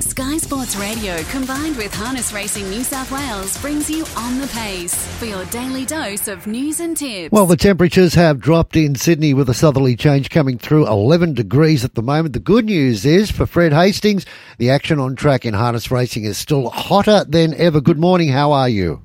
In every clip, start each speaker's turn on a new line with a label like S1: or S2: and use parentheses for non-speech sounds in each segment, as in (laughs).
S1: Sky Sports Radio combined with Harness Racing New South Wales brings you on the pace for your daily dose of news and tips.
S2: Well, the temperatures have dropped in Sydney with a southerly change coming through 11 degrees at the moment. The good news is for Fred Hastings, the action on track in harness racing is still hotter than ever. Good morning. How are you?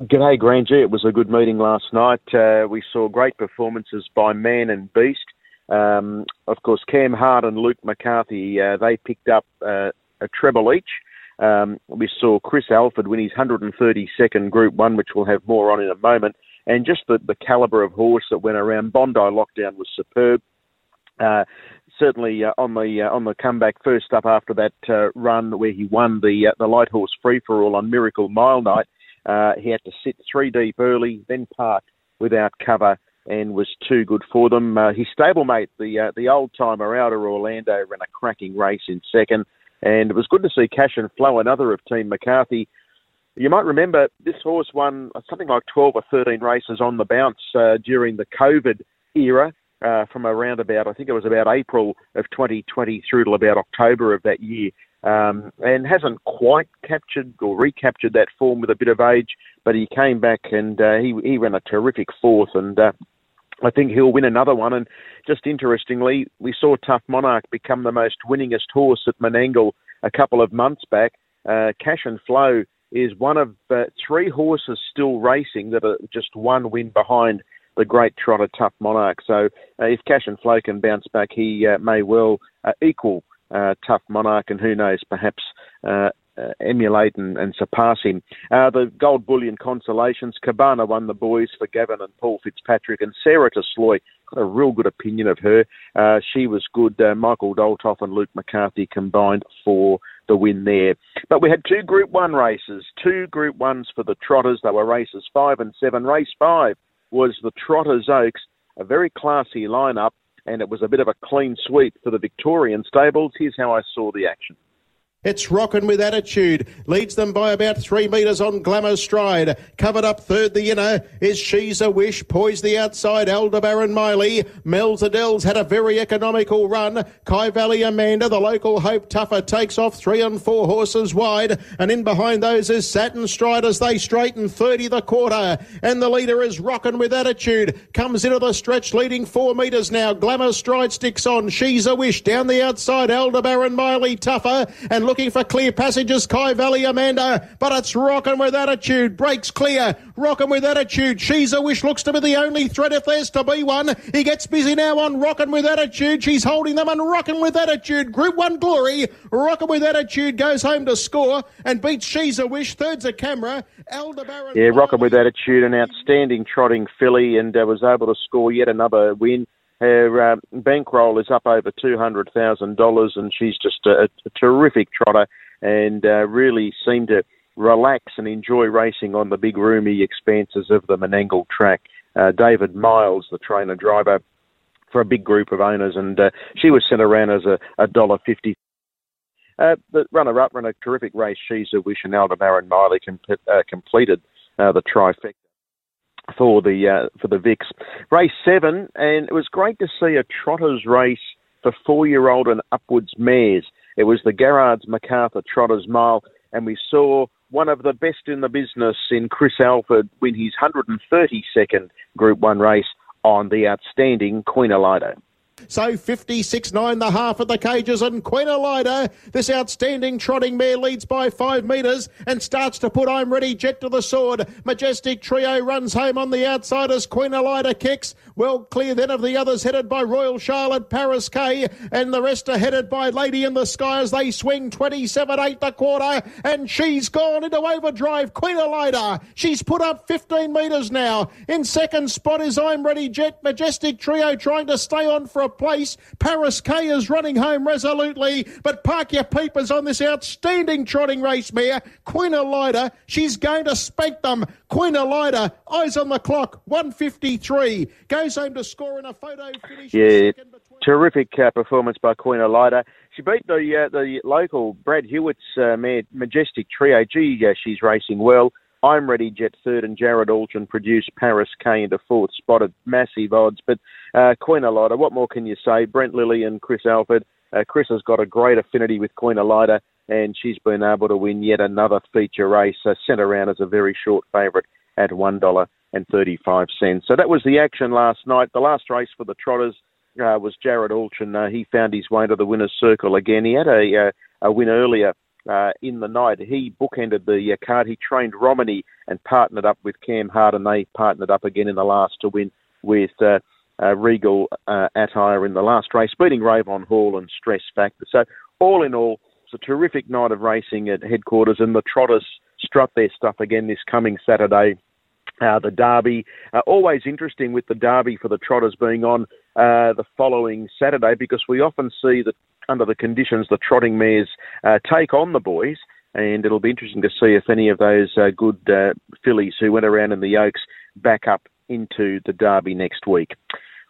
S3: G'day, Granger. It was a good meeting last night. Uh, we saw great performances by Man and Beast. Um, of course, Cam Hart and Luke McCarthy, uh, they picked up uh, a treble each. Um, we saw Chris Alford win his 132nd Group 1, which we'll have more on in a moment. And just the, the calibre of horse that went around. Bondi Lockdown was superb. Uh, certainly uh, on the uh, on the comeback first up after that uh, run where he won the uh, the light horse free for all on Miracle Mile Night. Uh, he had to sit three deep early, then park without cover, and was too good for them. his stablemate, the the old timer Outer Orlando, ran a cracking race in second. And it was good to see Cash and Flow, another of Team McCarthy. You might remember this horse won something like 12 or 13 races on the bounce uh, during the COVID era. Uh, from around about, I think it was about April of 2020 through to about October of that year, um, and hasn't quite captured or recaptured that form with a bit of age. But he came back and uh, he he ran a terrific fourth, and uh, I think he'll win another one. And just interestingly, we saw Tough Monarch become the most winningest horse at Menangle a couple of months back. Uh, Cash and Flow is one of uh, three horses still racing that are just one win behind the great trotter Tough Monarch. So uh, if Cash and Flow can bounce back, he uh, may well uh, equal uh, Tough Monarch, and who knows, perhaps uh, emulate and, and, surpass him. Uh, the Gold Bullion Consolations, Cabana won the boys for Gavin and Paul Fitzpatrick, and Sarah Tesloy got a real good opinion of her. Uh, she was good. Uh, Michael Doltoff and Luke McCarthy combined for the win there. But we had two Group 1 races, two Group 1s for the Trotters. They were races 5 and 7. Race 5 was the Trotters Oaks, a very classy lineup, and it was a bit of a clean sweep for the Victorian stables. Here's how I saw the action.
S4: It's rocking with attitude. Leads them by about three metres on Glamour Stride. Covered up third, the inner is She's a Wish. Poised the outside, Aldebaran Miley. Mel's Adele's had a very economical run. Kai Valley Amanda, the local Hope Tougher, takes off three and four horses wide. And in behind those is Satin Stride as they straighten 30 the quarter. And the leader is rocking with attitude. Comes into the stretch, leading four metres now. Glamour Stride sticks on. She's a Wish down the outside. Aldebaran Miley Tougher. And looking for clear passages, Kai Valley Amanda, but it's rocking with attitude. Breaks clear, rocking with attitude. She's a wish looks to be the only threat if there's to be one. He gets busy now on rocking with attitude. She's holding them and rocking with attitude. Group one glory, rocking with attitude goes home to score and beats She's a wish. Third's a camera. Aldebaran.
S3: Yeah, rocking with attitude, an outstanding trotting filly, and uh, was able to score yet another win. Her uh, bankroll is up over $200,000 and she's just a, a terrific trotter and uh, really seemed to relax and enjoy racing on the big roomy expanses of the Menangle track. Uh, David Miles, the trainer driver for a big group of owners, and uh, she was sent around as a, a dollar fifty. Uh, the runner-up ran a terrific race. She's a wish, and Aldebaran Miley com- uh, completed uh, the trifecta for the uh, for the Vicks. Race seven, and it was great to see a trotters race for four-year-old and upwards mares. It was the Garrard's MacArthur Trotters Mile, and we saw one of the best in the business in Chris Alford win his 132nd Group One race on the outstanding Queen Elida.
S4: So 56.9 the half of the cages and Queen Elida, this outstanding trotting mare leads by five metres and starts to put I'm Ready Jet to the sword. Majestic Trio runs home on the outside as Queen Elida kicks. Well clear then of the others headed by Royal Charlotte, Paris K and the rest are headed by Lady in the Sky as they swing 27.8 the quarter and she's gone into overdrive. Queen Elida, she's put up 15 metres now. In second spot is I'm Ready Jet. Majestic Trio trying to stay on for a place. Paris K is running home resolutely, but park your peepers on this outstanding trotting race mare, Queen Elida. She's going to spank them. Queen Elida, eyes on the clock, 153. Goes home to score in a photo finish.
S3: Yeah, terrific uh, performance by Queen Elida. She beat the uh, the local Brad Hewitt's uh, mare, Majestic Trio. Gee, uh, she's racing well. I'm Ready Jet third and Jared Alton produced Paris K into fourth, spotted massive odds. But uh, Queen Elida, what more can you say? Brent Lilley and Chris Alford. Uh, Chris has got a great affinity with Queen Elida. and she's been able to win yet another feature race. Uh, sent around as a very short favourite at one dollar and thirty-five cents. So that was the action last night. The last race for the Trotters uh, was Jared Alchin. Uh, he found his way to the winner's circle again. He had a, uh, a win earlier uh, in the night. He bookended the uh, card. He trained Romany and partnered up with Cam Hart, and they partnered up again in the last to win with uh, uh, Regal uh, Attire in the last race, beating Ravon Hall and Stress Factor. So all in all, it's a terrific night of racing at headquarters, and the Trotters strut their stuff again this coming Saturday. Uh, the Derby, uh, always interesting with the Derby for the Trotters being on uh, the following Saturday because we often see that under the conditions the trotting mares uh, take on the boys, and it'll be interesting to see if any of those uh, good uh, fillies who went around in the Oaks back up into the Derby next week.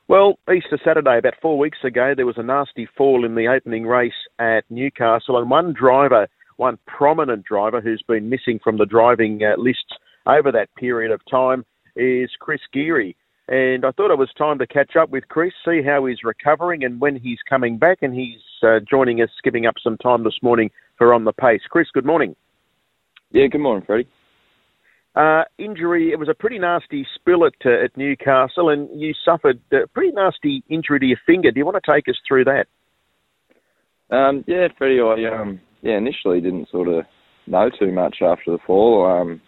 S3: Well, Easter Saturday, about four weeks ago, there was a nasty fall in the opening race at Newcastle, and one driver, one prominent driver who's been missing from the driving uh, lists over that period of time is Chris Geary. And I thought it was time to catch up with Chris, see how he's recovering and when he's coming back. And he's uh, joining us, giving up some time this morning for On the Pace. Chris, good morning.
S5: Yeah, good morning, Freddie.
S3: Uh, injury, it was a pretty nasty spill at, uh, at Newcastle, and you suffered a pretty nasty injury to your finger. Do you want to take us through that?
S5: Um, yeah, Freddie, I um, yeah, initially didn't sort of know too much after the fall. Um,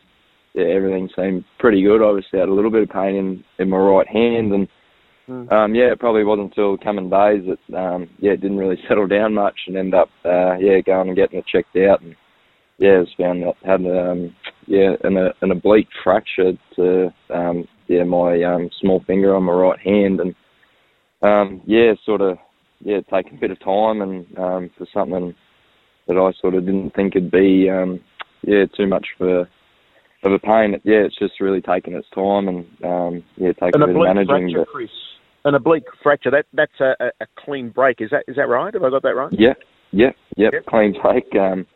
S5: yeah, everything seemed pretty good. Obviously, I had a little bit of pain in, in my right hand, and mm. um, yeah, it probably wasn't until coming days that um, yeah, it didn't really (laughs) settle down much, and end up uh, yeah going and getting it checked out, and yeah, was found that had um, yeah, an, a, an oblique fracture to um, yeah my um, small finger on my right hand, and um, yeah, sort of yeah, taking a bit of time and um, for something that I sort of didn't think it'd be um, yeah too much for of a pain. Yeah, it's just really taking its time and um, yeah, taking
S3: an
S5: a bit of managing.
S3: Fracture, Chris. An oblique fracture. That that's a, a, clean break. Is that is that right? Have I got that right?
S5: Yeah, yeah, yeah. Yep. Clean break. Um,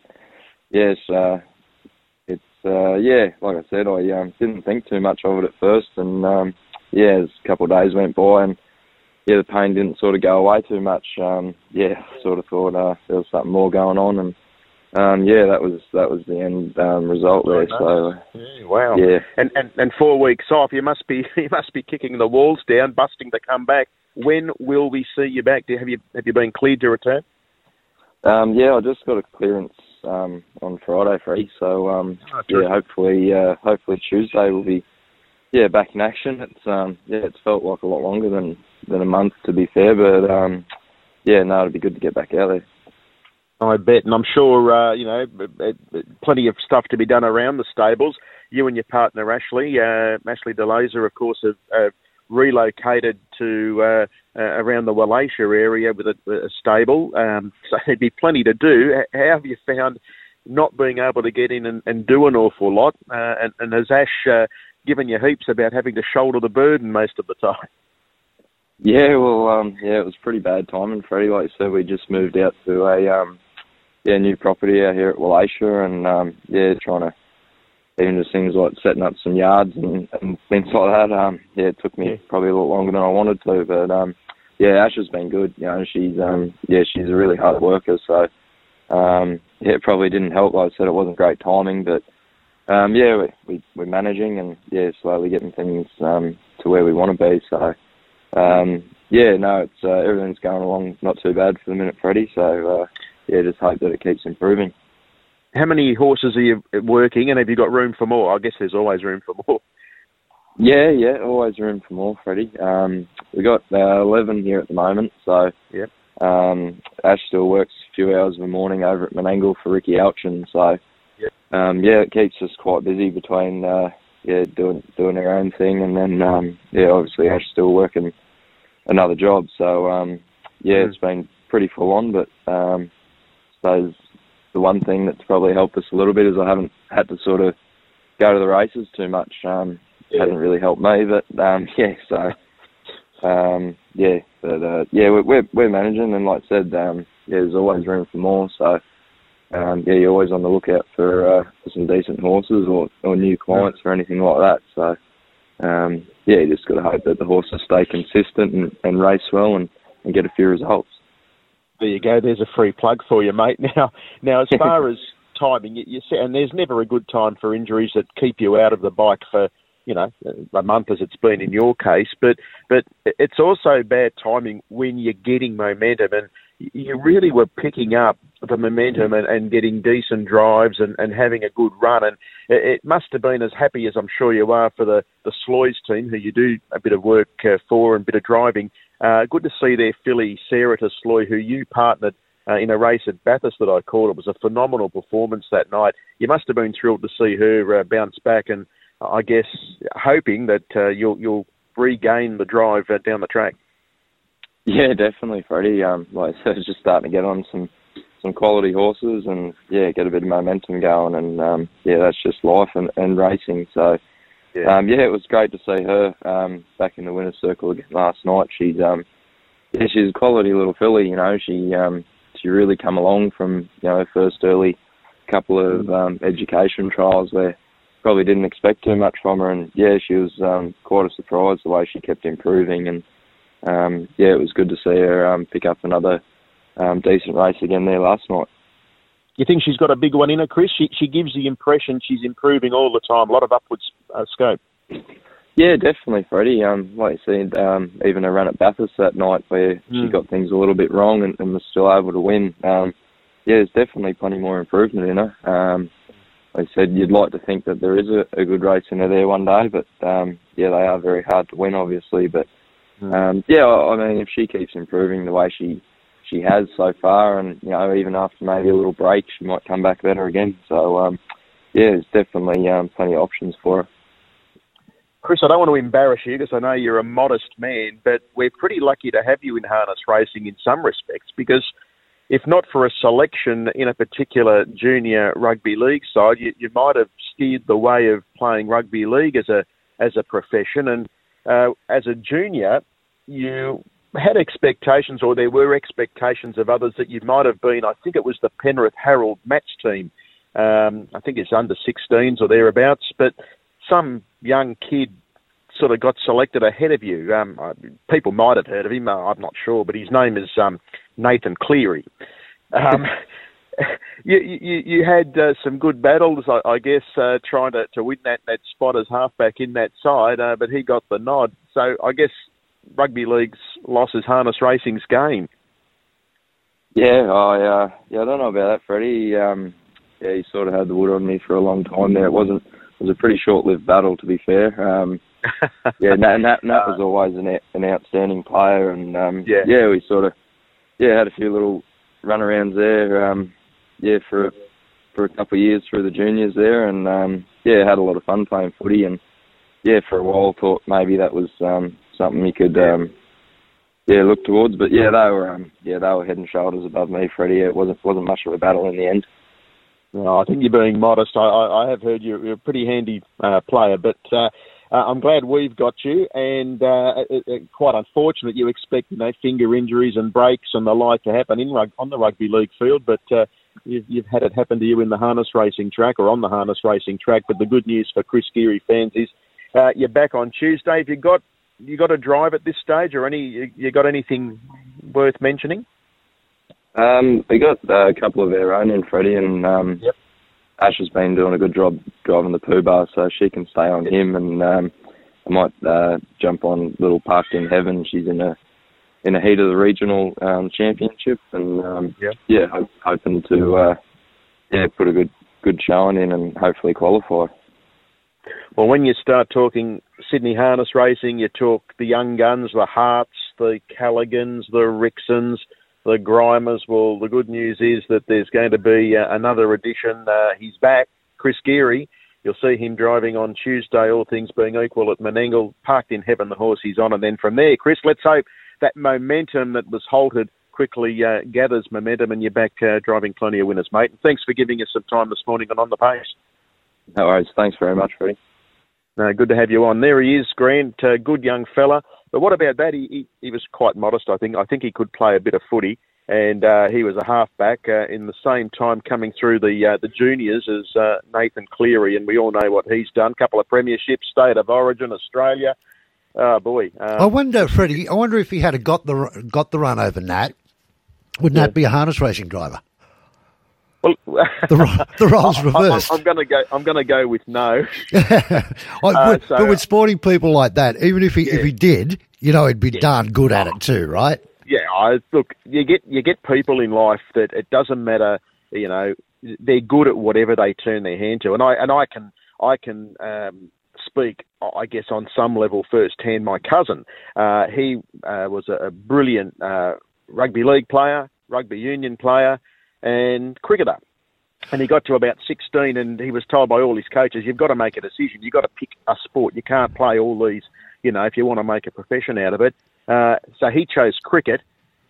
S5: yes, uh, it's uh, yeah, like I said, I um, didn't think too much of it at first, and um, yeah, as a couple of days went by, and yeah, the pain didn't sort of go away too much. Um, yeah, sort of thought uh, there was something more going on, and um, yeah, that was that was the end um, result there. So
S3: yeah, wow, yeah, and, and and four weeks off, you must be (laughs) you must be kicking the walls down, busting to come back. When will we see you back? Do Have you have you been cleared to return?
S5: Um, yeah, I just got a clearance um, on Friday, free. So um, oh, yeah, hopefully, uh, hopefully Tuesday will be yeah back in action. It's um, yeah, it's felt like a lot longer than than a month to be fair, but um, yeah, no, it'd be good to get back out there.
S3: I bet, and I'm sure uh, you know plenty of stuff to be done around the stables. You and your partner Ashley, uh, Ashley Delazer, of course, have, relocated to uh, uh, around the Wallacia area with a, a stable. Um, so (laughs) there'd be plenty to do. How have you found not being able to get in and, and do an awful lot? Uh, and, and has Ash given you heaps about having to shoulder the burden most of the time? (laughs)
S5: Yeah, well, um, yeah, it was pretty bad timing, Freddie. Like you said, we just moved out to a um, yeah new property out here at Wallacia, and um, yeah, trying to even just things like setting up some yards and, and things (laughs) like that. Um, yeah, it took me probably a lot longer than I wanted to, but um, yeah, Ash has been good. You know, she's um, yeah, she's a really hard worker. So um, yeah, it probably didn't help. Like I said, it wasn't great timing, but um, yeah, we, we we're managing and yeah, slowly getting things um, to where we want to be. So um, yeah, no, it's uh, everything's going along not too bad for the minute, Freddie. So uh, yeah, just hope that it keeps improving.
S3: How many horses are you working, and have you got room for more? I guess there's always room for more.
S5: Yeah, yeah, always room for more, Freddie. Um, we got uh, 11 here at the moment, so
S3: yeah.
S5: um, Ash still works a few hours of the morning over at Menangle for Ricky Alchin, so
S3: yep.
S5: um, yeah, it keeps us quite busy between uh, yeah doing doing our own thing, and then um, yeah, obviously Ash still working another job, so um, yeah, mm. it's been pretty full on, but um, suppose the one thing that's probably helped us a little bit is I haven't had to sort of go to the races too much. Um, yeah. hasn't really helped me. But um, (laughs) yeah, so um, yeah, but uh, yeah, we're we're managing, and like I said, um, yeah, there's always room for more. So um, yeah, you're always on the lookout for, uh, for some decent horses or, or new clients yeah. or anything like that. So um, yeah, you just got to hope that the horses stay consistent and, and race well and, and get a few results.
S3: There you go. There's a free plug for you, mate. (laughs) Now, now as far (laughs) as timing, you, you and there's never a good time for injuries that keep you out of the bike for you know a month as it's been in your case. But but it's also bad timing when you're getting momentum, and you really were picking up the momentum and, and getting decent drives and, and having a good run. And it, it, must have been as happy as I'm sure you are for the the Sloys team, who you do a bit of work uh, for and a bit of driving. Uh, good to see their filly Sarah to Sloy, who you partnered uh, in a race at Bathurst that I called. It was a phenomenal performance that night. You must have been thrilled to see her uh, bounce back, and I guess hoping that uh, you'll you'll regain the drive uh, down the track.
S5: Yeah, definitely, Freddie. Um, like I said, (laughs) just starting to get on some some quality horses, and yeah, get a bit of momentum going, and um, yeah, that's just life and, and racing. So. Yeah. Um, yeah, it was great to see her um, back in the winner's circle again last night. She's um, yeah, she's a quality little filly. You know, she um, she really come along from you know her first early couple of mm. um, education trials where probably didn't expect too much from her, and yeah, she was um, quite a surprise the way she kept improving, and um, yeah, it was good to see her um, pick up another um, decent race again there last night.
S3: You think she's got a big one in her, Chris? She she gives the impression she's improving all the time, a lot of upwards uh, scope.
S5: Yeah, definitely, Freddie. Um, like you said, um, even a run at Bathurst that night where mm. she hmm. got things a little bit wrong and, and was still able to win. Um, yeah, there's definitely plenty more improvement in her. Um, like I said, you'd like to think that there is a, a good race in her there one day, but um, yeah, they are very hard to win, obviously. But mm. um, yeah, I mean, if she keeps improving the way she she has so far, and you know, even after maybe a little break, she might come back better again. So um, yeah, there's definitely um, plenty of options for her.
S3: Chris, I don't want to embarrass you because I know you're a modest man, but we're pretty lucky to have you in harness racing in some respects because if not for a selection in a particular junior rugby league side, you, you might have steered the way of playing rugby league as a as a profession. And uh, as a junior, you had expectations, or there were expectations of others that you might have been. I think it was the Penrith Harold Matthews team. Um, I think it's under 16s or thereabouts, but some young kid sort of got selected ahead of you. Um, people might have heard of him. Uh, I'm not sure, but his name is um, Nathan Cleary. Um, (laughs) you, you, you had uh, some good battles, I, I guess, uh, trying to, to win that, that spot as halfback in that side, uh, but he got the nod. So I guess rugby league's loss is harness racing's game.
S5: Yeah, I uh, yeah, I don't know about that, Freddie. Um, yeah, he sort of had the wood on me for a long time there. It wasn't it was a pretty short-lived battle, to be fair. Um, (laughs) yeah, Nat, Nat, Nat was always an an outstanding player, and um, yeah. yeah, we sort of yeah had a few little runarounds there. Um, yeah, for for a couple of years through the juniors there, and um, yeah, had a lot of fun playing footy, and yeah, for a while thought maybe that was um, something you could um, yeah look towards, but yeah, they were um, yeah they were head and shoulders above me, Freddie. It wasn't wasn't much of a battle in the end.
S3: No, I think you're being modest. I, I, have heard you're, you're, a pretty handy uh, player, but uh, uh, I'm glad we've got you. And uh, it, it, quite unfortunate you expect you know finger injuries and breaks and the like to happen in on the rugby league field, but uh, you've, you've had it happen to you in the harness racing track or on the harness racing track. But the good news for Chris Geary fans is uh, you're back on Tuesday. Have you got you got a drive at this stage, or any you got anything worth mentioning?
S5: Um, we got uh, a couple of our own in Freddie, and um, yep. Ash has been doing a good job driving the poo bar, so she can stay on him, and um, I might uh, jump on little Parked in Heaven. She's in a in a heat of the regional um, championship, and um, yep. yeah, hope, hoping to uh, yeah put a good good showing in and hopefully qualify.
S3: Well, when you start talking Sydney harness racing, you talk the young guns, the Harts, the Calligans, the Rixons the Grimers. Well, the good news is that there's going to be uh, another edition. Uh, he's back, Chris Geary. You'll see him driving on Tuesday, all things being equal, at Menangle, parked in heaven, the horse he's on. And then from there, Chris, let's hope that momentum that was halted quickly uh, gathers momentum and you're back uh, driving plenty of winners, mate. And thanks for giving us some time this morning and on the pace.
S5: No worries. Thanks very much, Freddie.
S3: No, good to have you on. There he is, Grant. Uh, good young fella. But what about that? He, he, he was quite modest, I think. I think he could play a bit of footy, and uh, he was a halfback uh, in the same time coming through the uh, the juniors as uh, Nathan Cleary, and we all know what he's done. Couple of premierships, state of origin, Australia. Oh boy!
S2: Um, I wonder, Freddie. I wonder if he had got the got the run over Nat. Wouldn't that be a harness racing driver?
S3: Well,
S2: The, the (laughs) roles reversed.
S3: I, am going to go. I'm going to go with no. (laughs)
S2: I would-
S3: so-
S2: but with sporting people like that, even if he if he did, you know, he'd be darn good at it too, right?
S3: Yeah, I look. You get you get people in life that it doesn't matter. You know, they're good at whatever they turn their hand to, and I and I can I can um, speak. I guess on some level firsthand. My cousin, uh, he uh, was a, a brilliant uh, rugby league player, rugby union player, and cricketer. And he got to about 16 and he was told by all his coaches, you've got to make a decision. You've got to pick a sport. You can't play all these, you know, if you want to make a profession out of it. Uh, so he chose cricket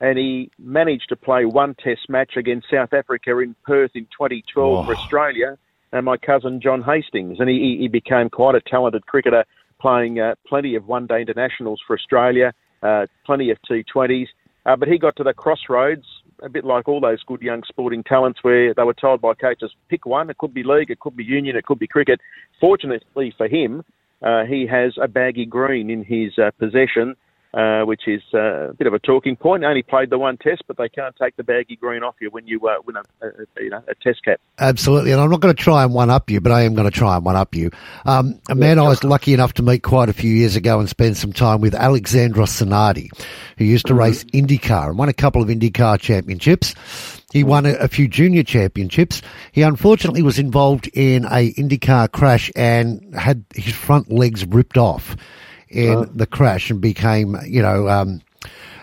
S3: and he managed to play one test match against South Africa in Perth in 2012 for
S2: Oh.
S3: Australia and my cousin John Hastings. And he, he- he became quite a talented cricketer, playing uh, plenty of one-day internationals for Australia, uh, plenty of T20s. Uh, but he got to the crossroads, a bit like all those good young sporting talents, where they were told by coaches, pick one. It could be league, it could be union, it could be cricket. Fortunately for him, uh, he has a baggy green in his uh, possession, uh, which is uh, a bit of a talking point. Only played the one test, but they can't take the baggy green off you when you uh, win a, a, you know, a test cap.
S2: Absolutely, and I'm not going to try and one up you, but I am going to try and one up you. Um, a man I was lucky enough to meet quite a few years ago and spend some time with, Alessandro Zanardi, who used to race IndyCar and won a couple of IndyCar championships. He won a, a few junior championships. He unfortunately was involved in a IndyCar crash and had his front legs ripped off in the crash and became, you know, um,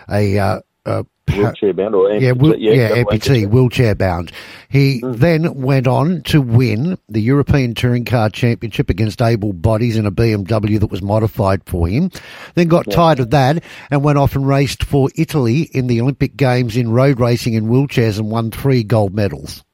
S2: a, uh, a
S3: Wheelchair bound or
S2: yeah, wheel, yeah,
S3: double
S2: amputee,
S3: amputee.
S2: wheelchair bound. He
S3: Mm.
S2: then went on to win the European Touring Car Championship against able bodies in a BMW that was modified for him. Then got tired of that and went off and raced for Italy in the Olympic Games in road racing in wheelchairs and won three gold medals.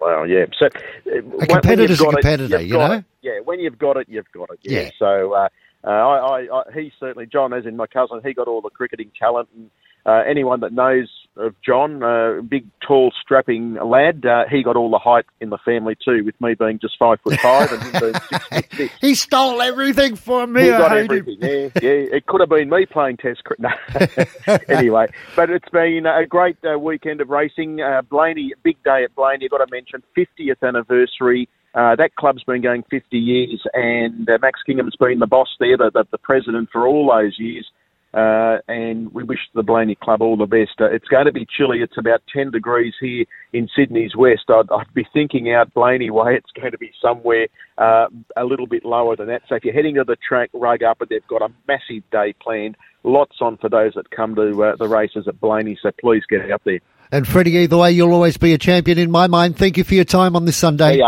S3: Well, yeah. So when
S2: competitor's a
S3: it,
S2: competitor,
S3: you've
S2: you know?
S3: it. Yeah, when you've got it, you've got it. Yeah.
S2: Yeah.
S3: So uh, uh, I, I, I, he certainly, John, as in my cousin, he got all the cricketing talent. And uh, anyone that knows of John, uh, big, tall, strapping lad, uh, he got all the height in the family too. With me being just five foot five and him being six foot six. (laughs)
S2: He stole everything from me.
S3: He
S2: I
S3: got everything. Yeah, yeah. It could have been me playing Test cricket. No. (laughs) anyway, but it's been a great uh, weekend of racing. Uh, Blayney, big day at Blayney. I've got to mention 50th anniversary. Uh, that club's been going 50 years, and uh, Max Kingham's been the boss there, the, the, the president for all those years. Uh, and we wish the Blayney Club all the best. Uh, it's going to be chilly. It's about 10 degrees here in Sydney's west. I'd, I'd be thinking out Blayney way, it's going to be somewhere uh, a little bit lower than that. So if you're heading to the track, rug up, and they've got a massive day planned. Lots on for those that come to uh, the races at Blayney, so please get out there.
S2: And Freddie, either way, you'll always be a champion in my mind. Thank you for your time on this Sunday.